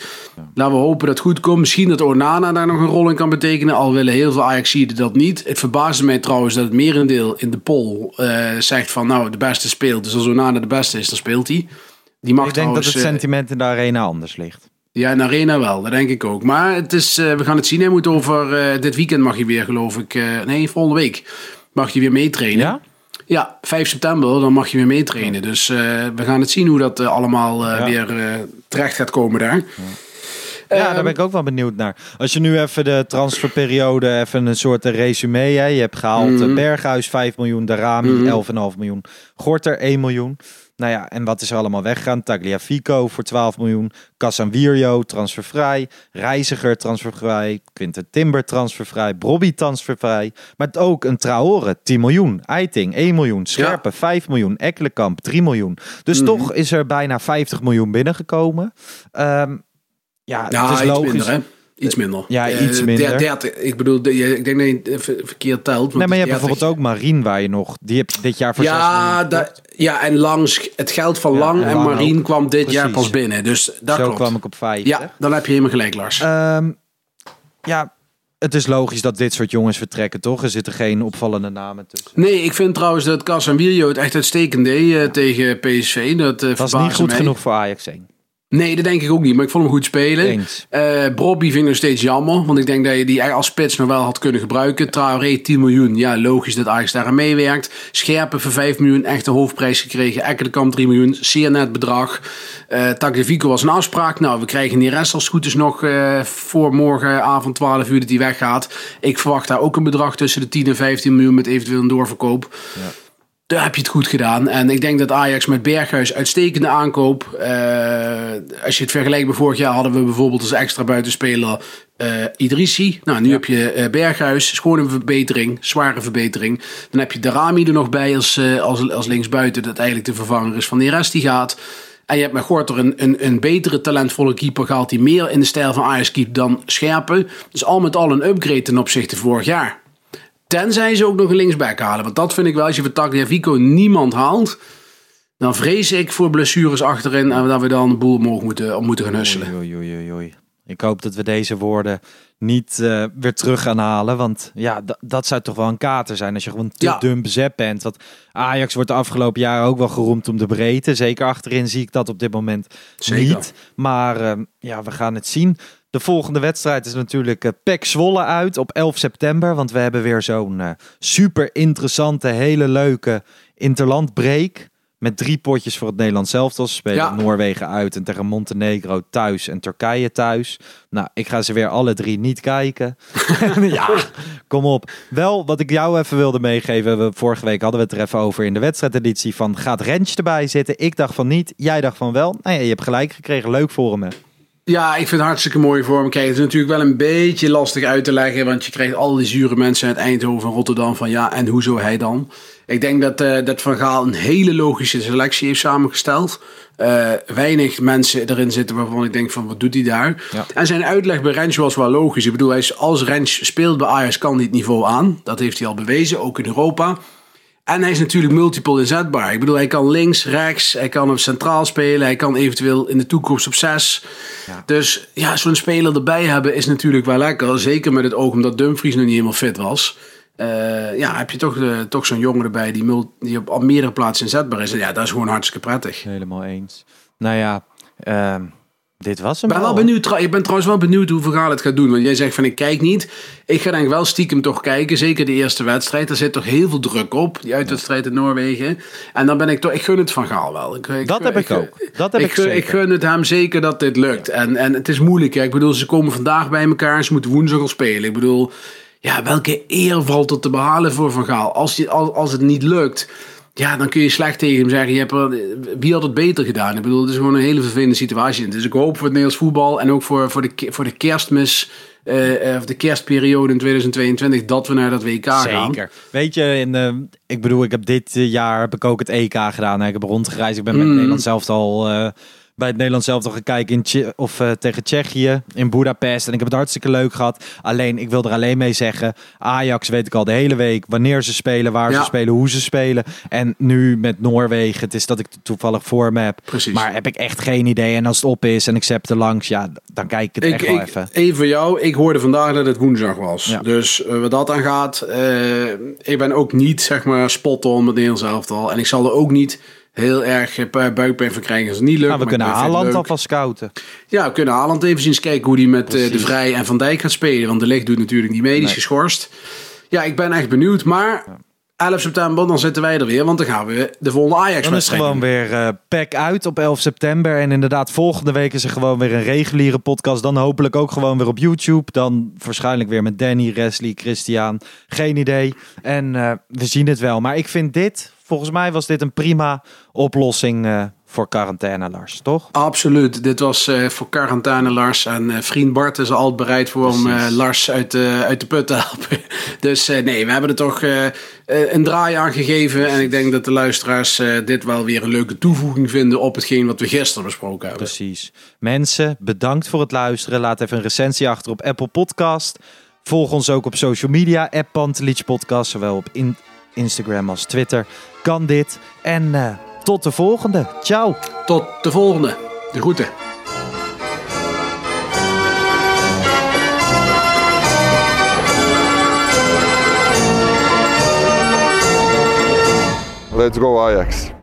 Laten we hopen dat het goed komt. Misschien dat Onana daar nog een rol in kan betekenen. Al willen heel veel Ajaxiden dat niet. Het verbaasde mij trouwens dat het merendeel in de poll eh, zegt van... nou, de beste speelt. Dus als Onana de beste is, dan speelt hij. Die mag Ik denk dat het eh, sentiment in de arena anders ligt. ja, in de Arena wel, dat denk ik ook. Maar het is, eh, we gaan het zien. Hij moet over dit weekend mag je weer, geloof ik. nee, volgende week mag je weer meetrainen. Ja? Ja, 5 september, dan mag je weer meetrainen. Dus eh, we gaan het zien hoe dat eh, allemaal eh, Ja. weer terecht gaat komen daar. Ja, Ehm, daar ben ik ook wel benieuwd naar. Als je nu even de transferperiode, even een soort resume. Hè? Je hebt gehaald Mhm. Berghuis 5 miljoen, Darami 11,5 miljoen, Gorter 1 miljoen. Nou ja, en wat is er allemaal weggegaan? Tagliafico voor 12 miljoen, Casanvirio transfervrij, Reiziger transfervrij, Quinten Timber transfervrij, Brobby transfervrij. Maar het ook een Traore 10 miljoen, Eiting 1 miljoen, Scherpen 5 miljoen, Ekkelenkamp 3 miljoen. Dus Mhm. toch is er bijna 50 miljoen binnengekomen. Ehm, ja, Ja, het is logisch. minder, hè? Iets minder. Ja, Eh, iets minder. der- dertig. ik bedoel, ik denk dat je verkeerd telt. want Nee, maar je hebt bijvoorbeeld ook Marien waar je nog... Die heb je dit jaar voor 6 Ja, ja, en langs het geld van Ja, Lang en en ook. kwam dit jaar pas binnen. Dus dat Zo klopt. kwam ik op 5. Ja, dan heb je helemaal gelijk, Lars. Ehm, ja, het is logisch dat dit soort jongens vertrekken, toch? Er zitten geen opvallende namen tussen. Nee, ik vind trouwens dat Casemiro het echt uitstekend deed eh, tegen PSV. Dat eh Dat was verbaasde niet goed mij. genoeg voor Ajax 1. Nee, dat denk ik ook niet. Maar ik vond hem goed spelen. Eens. Eh Brobby vind ik nog steeds jammer. Want ik denk dat je die als spits nog wel had kunnen gebruiken. Traoré 10 miljoen. Ja, logisch dat Ajax daar aan meewerkt. Scherpen voor 5 miljoen. Echt een hoofdprijs gekregen. Ekkelenkamp 3 miljoen. Zeer net bedrag. Eh Tagliafico was een afspraak. Nou, we krijgen die rest als het goed is nog eh, voor morgenavond 12 uur dat hij weggaat. Ik verwacht daar ook een bedrag tussen de 10 en 15 miljoen met eventueel een doorverkoop. Daar heb je het goed gedaan. En ik denk dat Ajax met Berghuis uitstekende aankoop. eh, als je het vergelijkt met vorig jaar hadden we bijvoorbeeld als extra buitenspeler eh Idrissi. Nou, nu heb je eh, Berghuis. Is gewoon een verbetering. Zware verbetering. Dan heb je Darami er nog bij als, als, als linksbuiten. Dat eigenlijk de vervanger is van de rest die gaat. En je hebt met Gorter een, een, een betere talentvolle keeper gehaald. Die meer in de stijl van Ajax keept dan Scherpen. Dus al met al een upgrade ten opzichte van vorig jaar. Tenzij ze ook nog een linksback halen. Want dat vind ik wel, als je voor Tagliafico niemand haalt... dan vrees ik voor blessures achterin... en dat we dan de boel omhoog moeten, om moeten gaan husselen. Oei, oei, oei. Ik hoop dat we deze woorden niet eh, weer terug gaan halen. Want ja, dat zou toch wel een kater zijn als je gewoon te Ja. dun bezet bent. Want Ajax wordt de afgelopen jaren ook wel geroemd om de breedte. Zeker achterin zie ik dat op dit moment Zeker. niet. Maar ehm, ja, we gaan het zien. De volgende wedstrijd is natuurlijk eh PEC Zwolle uit op 11 september. Want we hebben weer zo'n eh, super interessante, hele leuke interlandbreak. Met drie potjes voor het Nederlands zelftal. Ze spelen Ja. Noorwegen uit en tegen Montenegro thuis en Turkije thuis. Nou, ik ga ze weer alle drie niet kijken. [laughs] [laughs] ja, kom op. Wel, wat ik jou even wilde meegeven. We, vorige week hadden we het er even over in de wedstrijdeditie. Van gaat Rens erbij zitten? Ik dacht van niet. Jij dacht van wel. Nou ja, je hebt gelijk gekregen. Leuk voor hem. Ja, ik vind het hartstikke mooi voor hem. Kijk, het is natuurlijk wel een beetje lastig uit te leggen. Want je krijgt al die zure mensen uit Eindhoven en Rotterdam van ja, en hoezo hij dan? Ik denk dat, eh, dat Van Gaal een hele logische selectie heeft samengesteld. Eh, weinig mensen erin zitten waarvan ik denk van wat doet hij daar? Ja. En zijn uitleg bij Rens was wel logisch. Ik bedoel, hij is, als Rens speelt bij Ajax kan hij het niveau aan. Dat heeft hij al bewezen, ook in Europa. En hij is natuurlijk multiple inzetbaar. Ik bedoel, hij kan links, rechts, hij kan op centraal spelen, hij kan eventueel in de toekomst op zes. Dus ja, zo'n speler erbij hebben is natuurlijk wel lekker. Zeker met het oog omdat Dumfries nog niet helemaal fit was. Eh, ja, heb je toch, toch zo'n jongen erbij die, mul- die op al meerdere plaatsen inzetbaar is. En ja, dat is gewoon hartstikke prettig. Helemaal eens. Nou ja, ehm, dit was hem Ik ben wel wel. benieuwd, ik ben trouwens wel benieuwd hoe Vergaal het gaat doen. Want jij zegt van ik kijk niet. Ik ga denk wel stiekem toch kijken. Zeker de eerste wedstrijd. Er zit toch heel veel druk op. Die uitwedstrijd in Noorwegen. En dan ben ik toch, ik gun het Van Gaal wel. Ik, ik- Dat heb ik ook. Dat heb ik gun, zeker. ik gun het hem zeker dat dit lukt. En, en het is moeilijk. hè. Ik bedoel, ze komen vandaag bij elkaar. Ze moeten woensdag al spelen. Ik bedoel, ja, welke eer valt er te behalen voor Van Gaal? Als, je, als, als het niet lukt, Ja, dan kun je slecht tegen hem zeggen. Je hebt er, wie had het beter gedaan? Ik bedoel, het is gewoon een hele vervelende situatie. Dus ik hoop voor het Nederlands voetbal en ook voor, voor, de, voor de kerstmis. eh, of de kerstperiode in 2022 dat we naar dat WK gaan. Zeker. Weet je, in, eh, ik bedoel, ik heb dit jaar heb ik ook het EK gedaan. hè. Ik heb rondgereisd. Ik ben met Mm. Nederland zelf al eh, bij het Nederlands zelf al gekeken in of eh, tegen Tsjechië in Budapest. En ik heb het hartstikke leuk gehad. Alleen, ik wil er alleen mee zeggen, Ajax weet ik al de hele week wanneer ze spelen, waar Ja. ze spelen, hoe ze spelen. En nu met Noorwegen, het is dat ik toevallig voor me heb. Precies. Maar heb ik echt geen idee. En als het op is en ik zet er langs, ja, dan kijk ik het Ik, echt wel ik, even. even voor jou, ik hoorde vandaag dat het woensdag was. Ja. Dus eh, wat dat aan gaat, eh, ik ben ook niet zeg maar spot-on met Nederlands elftal. En ik zal er ook niet heel erg eh, bu- buikpijn van krijgen als het niet lukt. Nou, we kunnen Haaland alvast scouten. Ja, we kunnen Haaland even zien kijken hoe die met eh, De Vrij en Van Dijk gaat spelen. Want De Ligt doet natuurlijk niet mee, die is geschorst. Ja, ik ben echt benieuwd. Maar 11 september, dan zitten wij er weer. Want dan gaan we de volgende Dan is gewoon weer eh pack uit op 11 september. En inderdaad, volgende week is er gewoon weer een reguliere podcast. Dan hopelijk ook gewoon weer op YouTube. Dan waarschijnlijk weer met Danny, Wesley, Christian. Geen idee. En we zien het wel. Maar ik vind dit, volgens mij was dit een prima oplossing eh, voor quarantaine, Lars. Toch? Absoluut. Dit was eh, voor quarantaine Lars. En eh, vriend Bart is altijd bereid voor om Lars uit de, uit de put te helpen. [laughs] Dus nee, we hebben er toch een draai aan gegeven. En ik denk dat de luisteraars dit wel weer een leuke toevoeging vinden op hetgeen wat we gisteren besproken hebben. Precies. Mensen, bedankt voor het luisteren. Laat even een recensie achter op Apple Podcast. Volg ons ook op social media. App Podcast, zowel op in- Instagram als Twitter. Kan dit. En eh, tot de volgende. Ciao. Tot de volgende. De groeten. Let's go Ajax.